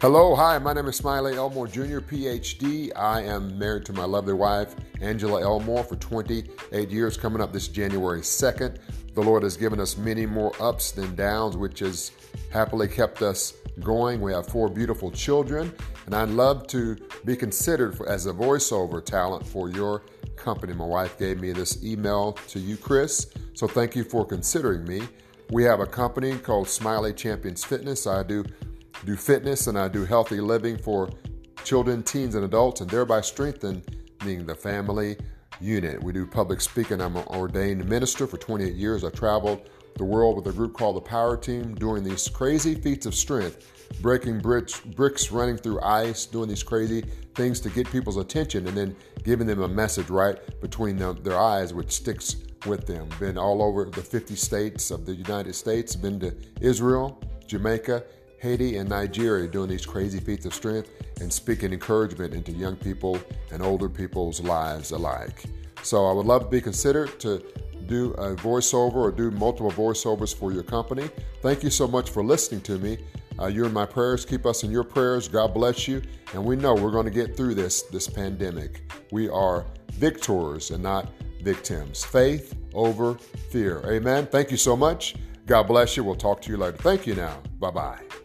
Hello, hi, my name is Smiley Elmore Jr., PhD. I am married to my lovely wife, Angela Elmore, for 28 years, coming up this January 2nd. The Lord has given us many more ups than downs, which has happily kept us going. We have four beautiful children, and I'd love to be considered for, as a voiceover talent for your company. My wife gave me this email to you, Chris, so thank you for considering me. We have a company called Smiley Champions Fitness. I do do fitness and I do healthy living for children, teens, and adults, and thereby strengthening the family unit. We do public speaking. I'm an ordained minister for 28 years. I traveled the world with a group called the Power Team, doing these crazy feats of strength, breaking bricks, bricks running through ice, doing these crazy things to get people's attention, and then giving them a message right between their eyes, which sticks with them. Been all over the 50 states of the United States, been to Israel, Jamaica, Haiti, and Nigeria doing these crazy feats of strength and speaking encouragement into young people and older people's lives alike. So I would love to be considered to do a voiceover or do multiple voiceovers for your company. Thank you so much for listening to me. Uh, you're in my prayers. Keep us in your prayers. God bless you. And we know we're going to get through this this pandemic. We are victors and not victims. Faith over fear. Amen. Thank you so much. God bless you. We'll talk to you later. Thank you now. Bye bye.